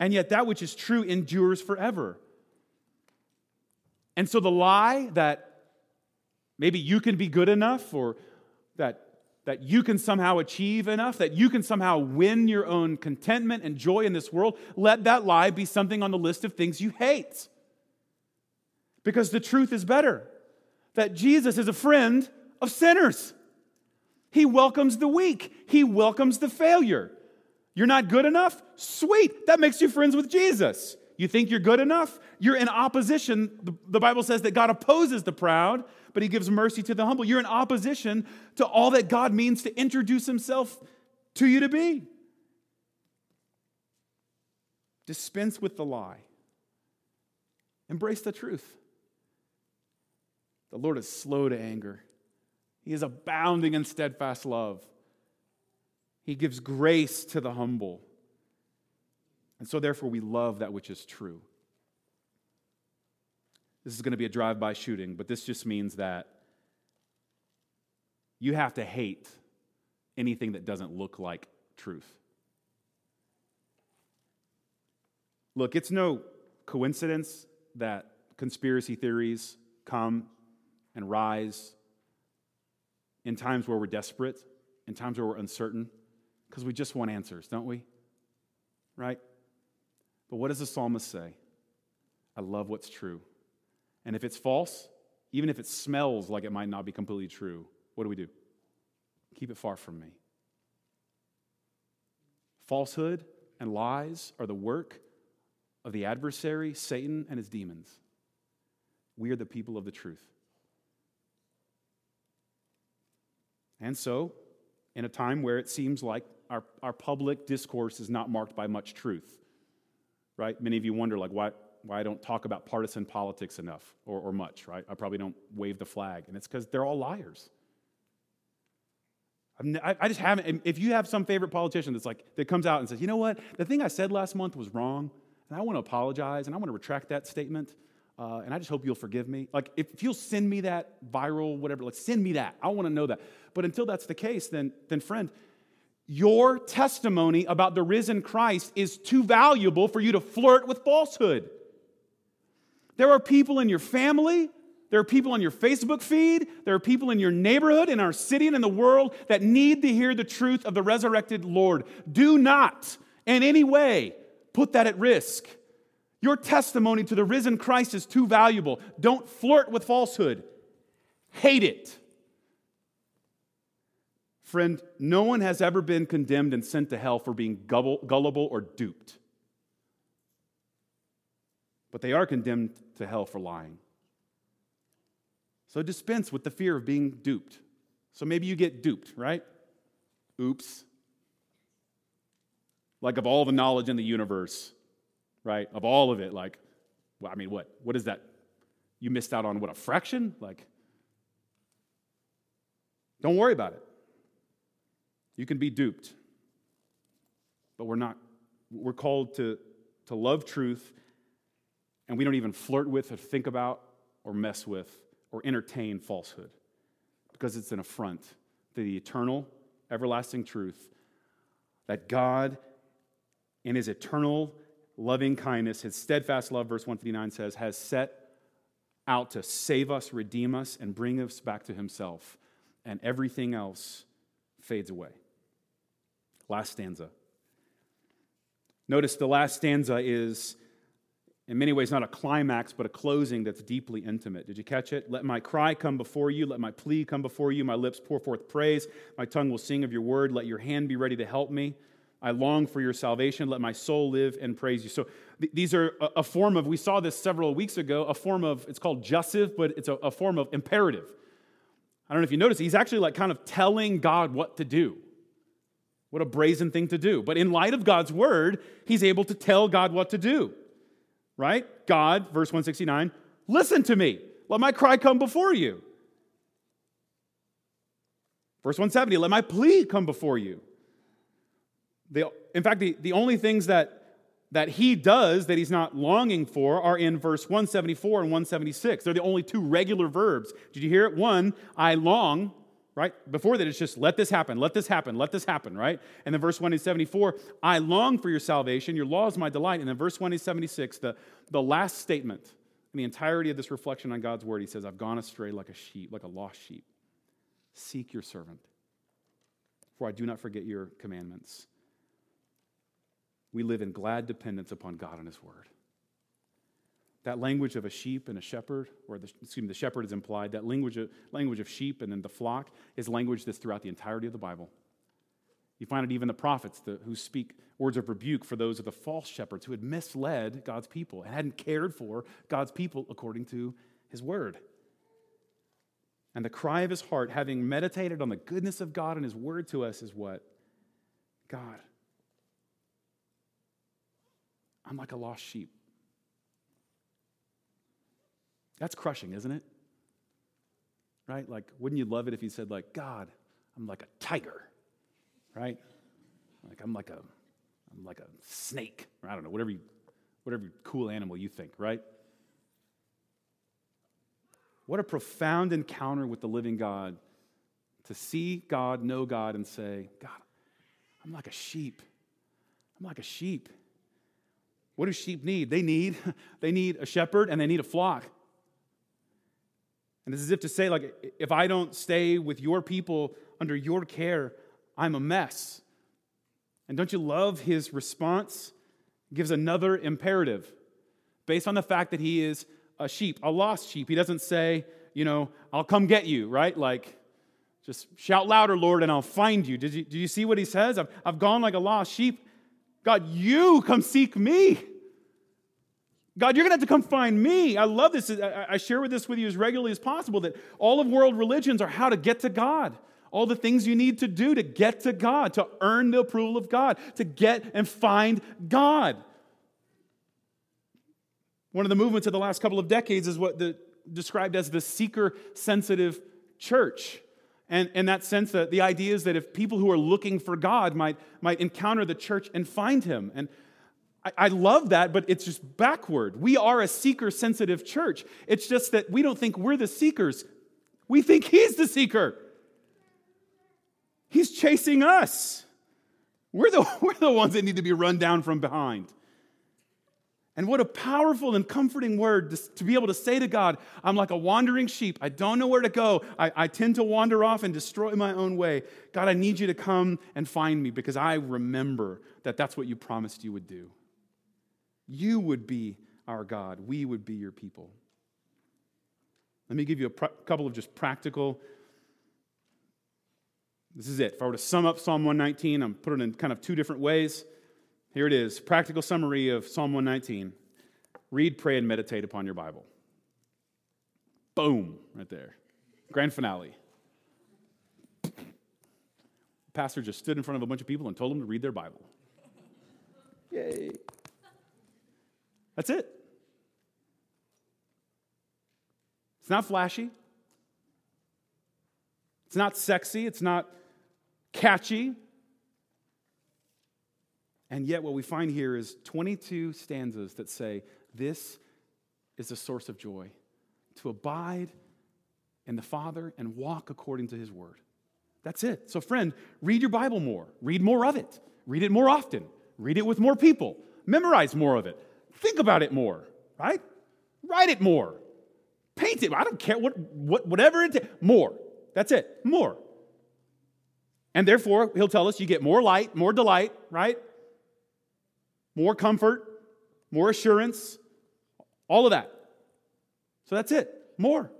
And yet, that which is true endures forever. And so, the lie that maybe you can be good enough or that, that you can somehow achieve enough, that you can somehow win your own contentment and joy in this world, let that lie be something on the list of things you hate. Because the truth is better that Jesus is a friend of sinners. He welcomes the weak, He welcomes the failure. You're not good enough? Sweet. That makes you friends with Jesus. You think you're good enough? You're in opposition. The Bible says that God opposes the proud, but He gives mercy to the humble. You're in opposition to all that God means to introduce Himself to you to be. Dispense with the lie, embrace the truth. The Lord is slow to anger he is abounding in steadfast love. He gives grace to the humble. And so, therefore, we love that which is true. This is going to be a drive by shooting, but this just means that you have to hate anything that doesn't look like truth. Look, it's no coincidence that conspiracy theories come and rise in times where we're desperate, in times where we're uncertain, because we just want answers, don't we? Right? But what does the psalmist say? I love what's true. And if it's false, even if it smells like it might not be completely true, what do we do? Keep it far from me. Falsehood and lies are the work of the adversary, Satan, and his demons. We are the people of the truth. And so, in a time where it seems like our, our public discourse is not marked by much truth, right? Many of you wonder, like, why, why I don't talk about partisan politics enough or, or much, right? I probably don't wave the flag. And it's because they're all liars. I just haven't. If you have some favorite politician that's like, that comes out and says, you know what, the thing I said last month was wrong, and I want to apologize, and I want to retract that statement, uh, and I just hope you'll forgive me. Like, if you'll send me that viral, whatever, like, send me that. I want to know that. But until that's the case, then, then friend, your testimony about the risen Christ is too valuable for you to flirt with falsehood. There are people in your family, there are people on your Facebook feed, there are people in your neighborhood, in our city, and in the world that need to hear the truth of the resurrected Lord. Do not in any way put that at risk. Your testimony to the risen Christ is too valuable. Don't flirt with falsehood, hate it. Friend, no one has ever been condemned and sent to hell for being gullible or duped. But they are condemned to hell for lying. So dispense with the fear of being duped. So maybe you get duped, right? Oops. Like of all the knowledge in the universe, right? Of all of it, like, well, I mean, what? What is that? You missed out on what, a fraction? Like, don't worry about it. You can be duped. But we're not, we're called to, to love truth, and we don't even flirt with or think about or mess with or entertain falsehood because it's an affront to the eternal, everlasting truth that God, in his eternal loving kindness, his steadfast love, verse 159 says, has set out to save us, redeem us, and bring us back to himself. And everything else fades away. Last stanza. Notice the last stanza is in many ways not a climax, but a closing that's deeply intimate. Did you catch it? Let my cry come before you. Let my plea come before you. My lips pour forth praise. My tongue will sing of your word. Let your hand be ready to help me. I long for your salvation. Let my soul live and praise you. So th- these are a, a, form of, we saw this several weeks ago, a form of, it's called jussive, but it's a, a form of imperative. I don't know if you notice, he's actually like kind of telling God what to do. What a brazen thing to do. But in light of God's word, he's able to tell God what to do right? God, verse 169, listen to me. Let my cry come before you. Verse 170, let my plea come before you. The, in fact, the, the only things that, that he does that he's not longing for are in verse 174 and 176. They're the only two regular verbs. Did you hear it? One, I long, right? Before that, it's just let this happen, let this happen, let this happen, right? And then verse 174, I long for your salvation, your law is my delight. And then verse 176, the, the last statement in the entirety of this reflection on God's word, he says, I've gone astray like a sheep, like a lost sheep. Seek your servant, for I do not forget your commandments. We live in glad dependence upon God and his word. That language of a sheep and a shepherd, or the, excuse me, the shepherd is implied, that language of, language of sheep and then the flock is language that's throughout the entirety of the Bible. You find it even the prophets the, who speak words of rebuke for those of the false shepherds who had misled God's people and hadn't cared for God's people according to his word. And the cry of his heart, having meditated on the goodness of God and his word to us, is what? God, I'm like a lost sheep. That's crushing, isn't it? Right? Like, wouldn't you love it if he said, like, God, I'm like a tiger, right? Like I'm like a, I'm like a snake, or I don't know, whatever you, whatever cool animal you think, right? What a profound encounter with the living God to see God, know God, and say, God, I'm like a sheep. I'm like a sheep. What do sheep need? They need, <laughs> they need a shepherd and they need a flock. And is as if to say, like, if I don't stay with your people under your care, I'm a mess. And don't you love his response? gives another imperative based on the fact that he is a sheep, a lost sheep. He doesn't say, you know, I'll come get you, right? Like, just shout louder, Lord, and I'll find you. Did you, did you see what he says? I've, I've gone like a lost sheep. God, you come seek me. God, you're going to have to come find me. I love this. I share with this with you as regularly as possible that all of world religions are how to get to God. All the things you need to do to get to God, to earn the approval of God, to get and find God. One of the movements of the last couple of decades is what the, described as the seeker sensitive church. And in that sense, that the idea is that if people who are looking for God might, might encounter the church and find him. And I, I love that, but it's just backward. We are a seeker sensitive church. It's just that we don't think we're the seekers, we think he's the seeker. He's chasing us. We're the, <laughs> we're the ones that need to be run down from behind. And what a powerful and comforting word to, to, be able to say to God, I'm like a wandering sheep. I don't know where to go. I, I tend to wander off and destroy my own way. God, I need you to come and find me because I remember that that's what you promised you would do. You would be our God, we would be your people. Let me give you a pr- couple of just practical. This is it. If I were to sum up Psalm 119, I'm putting it in kind of two different ways. Here it is practical summary of Psalm 119. Read, pray, and meditate upon your Bible. Boom, right there. Grand finale. Pastor just stood in front of a bunch of people and told them to read their Bible. Yay. That's it. It's not flashy. It's not sexy. It's not catchy. And yet, what we find here is 22 stanzas that say, This is a source of joy to abide in the Father and walk according to His word. That's it. So, friend, read your Bible more, read more of it, read it more often, read it with more people, memorize more of it, think about it more, right? Write it more, paint it. I don't care what, what whatever it more. That's it, more. And therefore, he'll tell us you get more light, more delight, right? More comfort, more assurance, all of that. So that's it, more.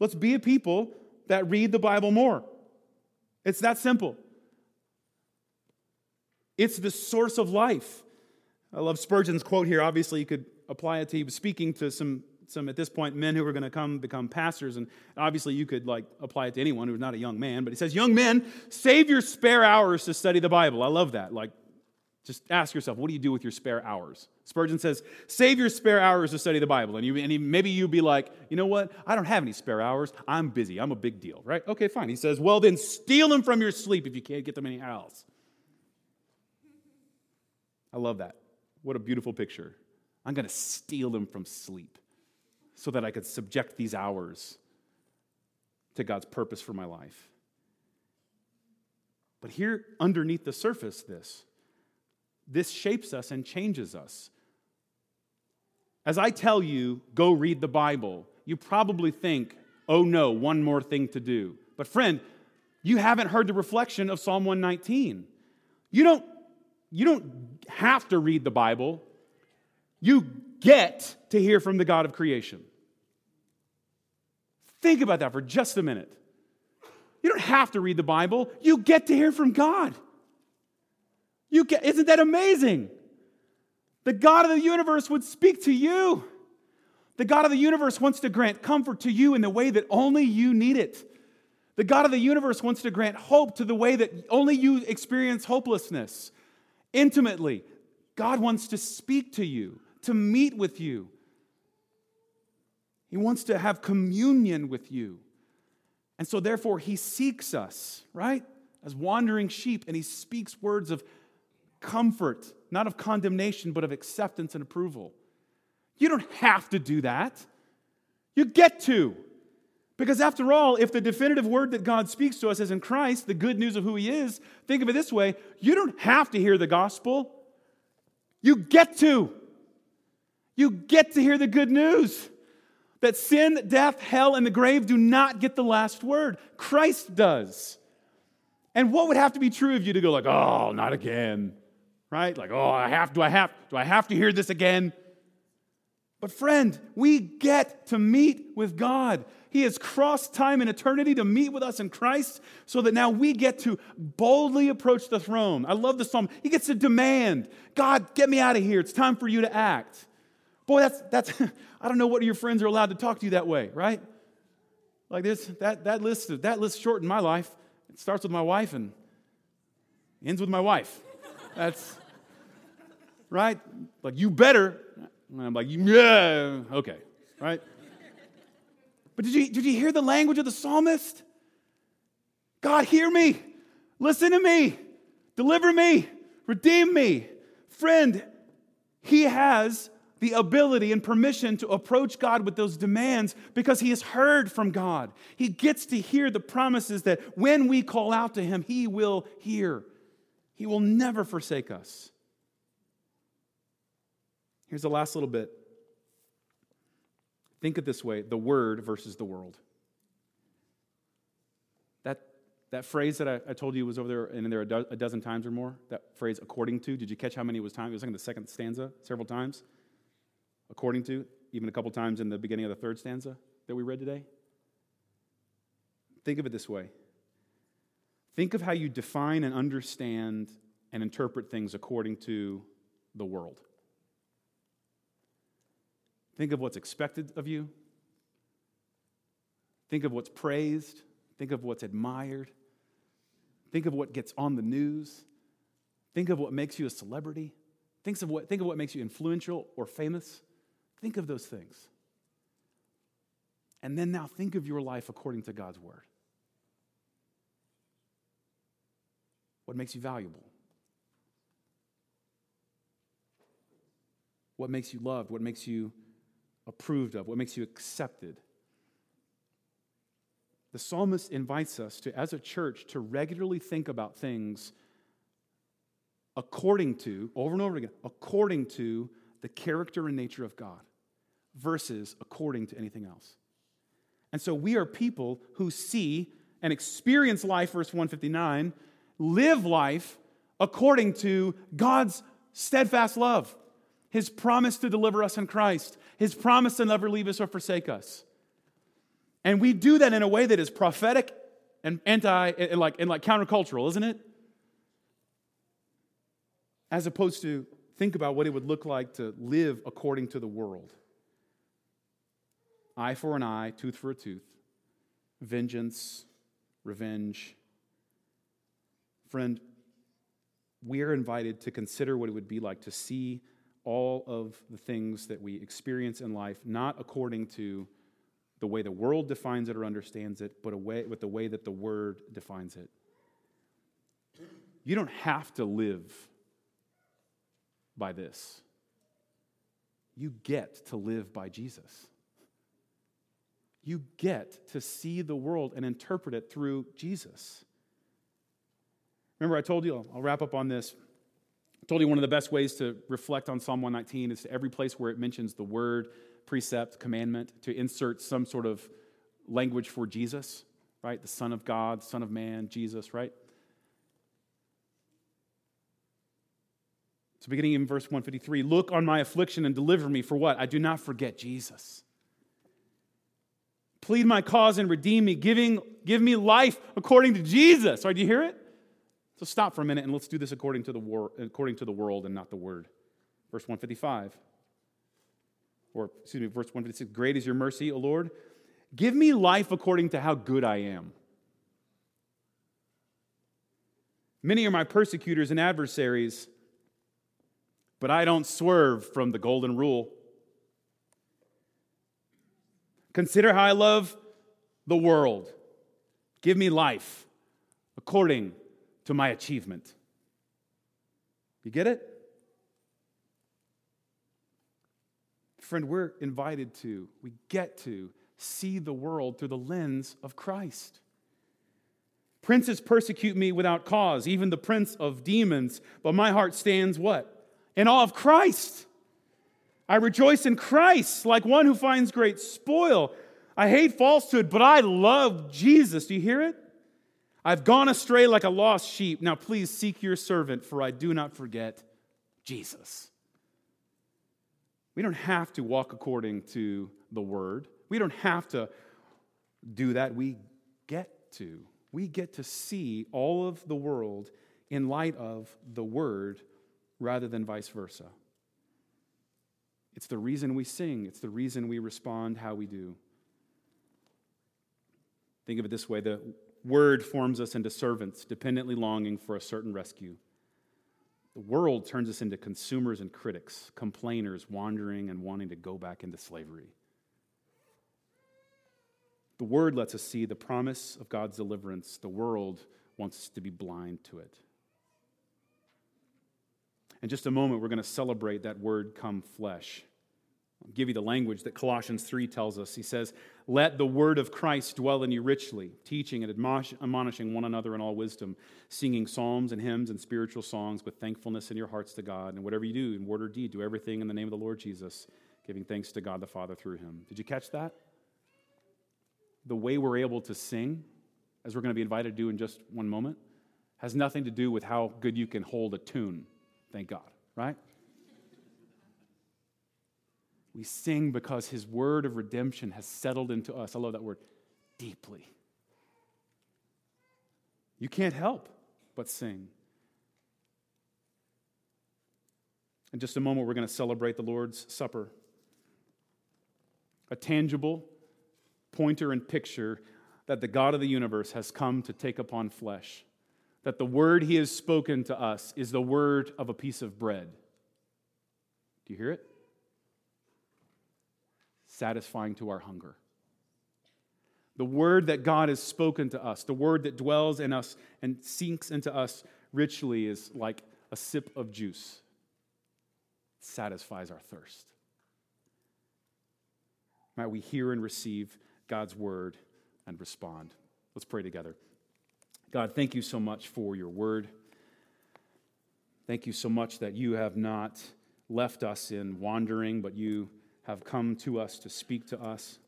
Let's be a people that read the Bible more. It's that simple. It's the source of life. I love Spurgeon's quote here. Obviously, you could apply it to he was speaking to some some at this point men who were going to come become pastors and obviously you could like apply it to anyone who's not a young man but he says young men save your spare hours to study the bible i love that like just ask yourself, what do you do with your spare hours? Spurgeon says, save your spare hours to study the Bible. And, you, and he, maybe you'd be like, you know what? I don't have any spare hours. I'm busy. I'm a big deal, right? Okay, fine. He says, well, then steal them from your sleep if you can't get them anywhere else. I love that. What a beautiful picture. I'm going to steal them from sleep so that I could subject these hours to God's purpose for my life. But here, underneath the surface, this this shapes us and changes us. As I tell you, go read the Bible, you probably think, oh no, one more thing to do. But friend, you haven't heard the reflection of Psalm 119. You don't, you don't have to read the Bible, you get to hear from the God of creation. Think about that for just a minute. You don't have to read the Bible, you get to hear from God. You can, isn't that amazing? The God of the universe would speak to you. The God of the universe wants to grant comfort to you in the way that only you need it. The God of the universe wants to grant hope to the way that only you experience hopelessness. Intimately, God wants to speak to you, to meet with you. He wants to have communion with you. And so, therefore, He seeks us, right? As wandering sheep, and He speaks words of comfort, not of condemnation, but of acceptance and approval. You don't have to do that. You get to. Because after all, if the definitive word that God speaks to us is in Christ, the good news of who He is, think of it this way you don't have to hear the gospel. You get to. You get to hear the good news that sin, death, hell, and the grave do not get the last word. Christ does. And what would have to be true of you to go like, oh, not again? Right? Like, oh, I have, do I have, do I have to hear this again? But friend, we get to meet with God. He has crossed time and eternity to meet with us in Christ so that now we get to boldly approach the throne. I love the psalm. He gets to demand, God, get me out of here. It's time for you to act. Boy, that's, that's <laughs> I don't know what your friends are allowed to talk to you that way, right? Like this, that, that list, that list short in my life. It starts with my wife and ends with my wife. That's, right? Like, you better. And I'm like, yeah, okay, right? But did you, did you hear the language of the psalmist? God, hear me. Listen to me. Deliver me. Redeem me. Friend, he has the ability and permission to approach God with those demands because he has heard from God. He gets to hear the promises that when we call out to him, he will hear. He will never forsake us. Here's the last little bit. Think it this way the word versus the world. That, that phrase that I, I told you was over there and in there a, do, a, dozen times or more, that phrase according to, did you catch how many it was time? It was like in the second stanza several times. According to, even a couple times in the beginning of the third stanza that we read today. Think of it this way. Think of how you define and understand and interpret things according to the world. Think of what's expected of you. Think of what's praised. Think of what's admired. Think of what gets on the news. Think of what makes you a celebrity. Think of what, think of what makes you influential or famous. Think of those things. And then now think of your life according to God's word. What makes you valuable? What makes you loved? What makes you approved of, what makes you accepted. The psalmist invites us to, as a church, to regularly think about things according to, over and over again, according to the character and nature of God versus according to anything else. And so we are people who see and experience life, verse 159, live life according to God's steadfast love his promise to deliver us in Christ, his promise to never leave us or forsake us. And we do that in a way that is prophetic and anti and like and like countercultural, isn't it? As opposed to think about what it would look like to live according to the world. Eye for an eye, tooth for a tooth, vengeance, revenge. Friend, we are invited to consider what it would be like to see all of the things that we experience in life, not according to the way the world defines it or understands it, but a way, with the way that the Word defines it. You don't have to live by this. You get to live by Jesus. You get to see the world and interpret it through Jesus. Remember, I told you, I'll wrap up on this. I told you one of the best ways to reflect on Psalm 119 is to every place where it mentions the word, precept, commandment, to insert some sort of language for Jesus, right? The Son of God, Son of Man, Jesus, right? So, beginning in verse 153 Look on my affliction and deliver me for what? I do not forget Jesus. Plead my cause and redeem me, giving, give me life according to Jesus. Right, do you hear it? So stop for a minute and let's do this according to the, wor- according to the world and not the word. Verse 155. Or, excuse me, verse 156. Great is your mercy, O Lord. Give me life according to how good I am. Many are my persecutors and adversaries, but I don't swerve from the golden rule. Consider how I love the world. Give me life according to my achievement. You get it? Friend, we're invited to, we get to see the world through the lens of Christ. Princes persecute me without cause, even the prince of demons, but my heart stands what? In awe of Christ. I rejoice in Christ like one who finds great spoil. I hate falsehood, but I love Jesus. Do you hear it? I've gone astray like a lost sheep. Now please seek your servant, for I do not forget Jesus. We don't have to walk according to the word. We don't have to do that. We get to. We get to see all of the world in light of the word rather than vice versa. It's the reason we sing, it's the reason we respond how we do. Think of it this way the word forms us into servants, dependently longing for a certain rescue. The world turns us into consumers and critics, complainers, wandering and wanting to go back into slavery. The word lets us see the promise of God's deliverance. The world wants us to be blind to it. In just a moment, we're going to celebrate that word come flesh. I'll give you the language that Colossians 3 tells us. He says, Let the word of Christ dwell in you richly, teaching and admonishing one another in all wisdom, singing psalms and hymns and spiritual songs with thankfulness in your hearts to God. And whatever you do, in word or deed, do everything in the name of the Lord Jesus, giving thanks to God the Father through him. Did you catch that? The way we're able to sing, as we're going to be invited to do in just one moment, has nothing to do with how good you can hold a tune. Thank God, right? We sing because his word of redemption has settled into us. I love that word, deeply. You can't help but sing. In just a moment, we're going to celebrate the Lord's Supper. A tangible pointer and picture that the God of the universe has come to take upon flesh. That the word he has spoken to us is the word of a piece of bread. Do you hear it? Satisfying to our hunger. The word that God has spoken to us, the word that dwells in us and sinks into us richly, is like a sip of juice. It satisfies our thirst. Might we hear and receive God's word and respond. Let's pray together. God, thank you so much for your word. Thank you so much that you have not left us in wandering, but you have come to us to speak to us.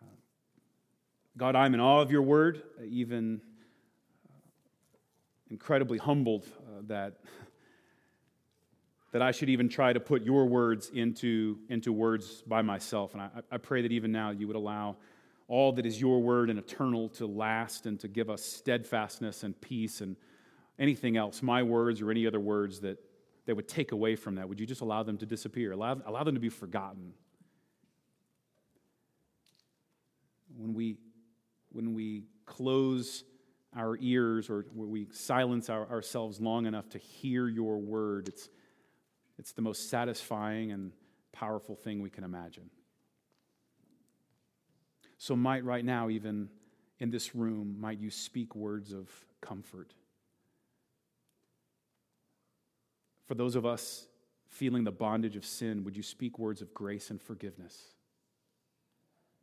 Uh, God, I'm in awe of your word, even uh, incredibly humbled uh, that, that I should even try to put your words into, into words by myself. And I, I pray that even now you would allow all that is your word and eternal to last and to give us steadfastness and peace and anything else, my words or any other words that that would take away from that? Would you just allow them to disappear? Allow, allow them to be forgotten? When we, when we close our ears or when we silence our, ourselves long enough to hear your word, it's, it's the most satisfying and powerful thing we can imagine. So, might right now, even in this room, might you speak words of comfort For those of us feeling the bondage of sin, would you speak words of grace and forgiveness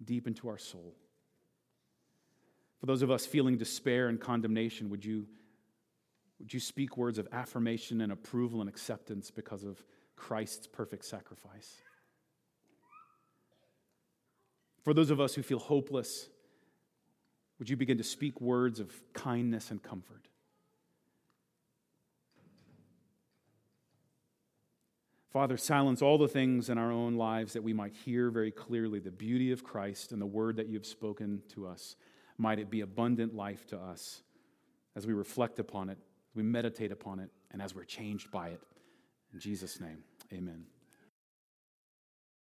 deep into our soul? For those of us feeling despair and condemnation, would you, would you speak words of affirmation and approval and acceptance because of Christ's perfect sacrifice? For those of us who feel hopeless, would you begin to speak words of kindness and comfort? Father, silence all the things in our own lives that we might hear very clearly the beauty of Christ and the word that you have spoken to us. Might it be abundant life to us as we reflect upon it, we meditate upon it, and as we're changed by it. In Jesus' name, amen.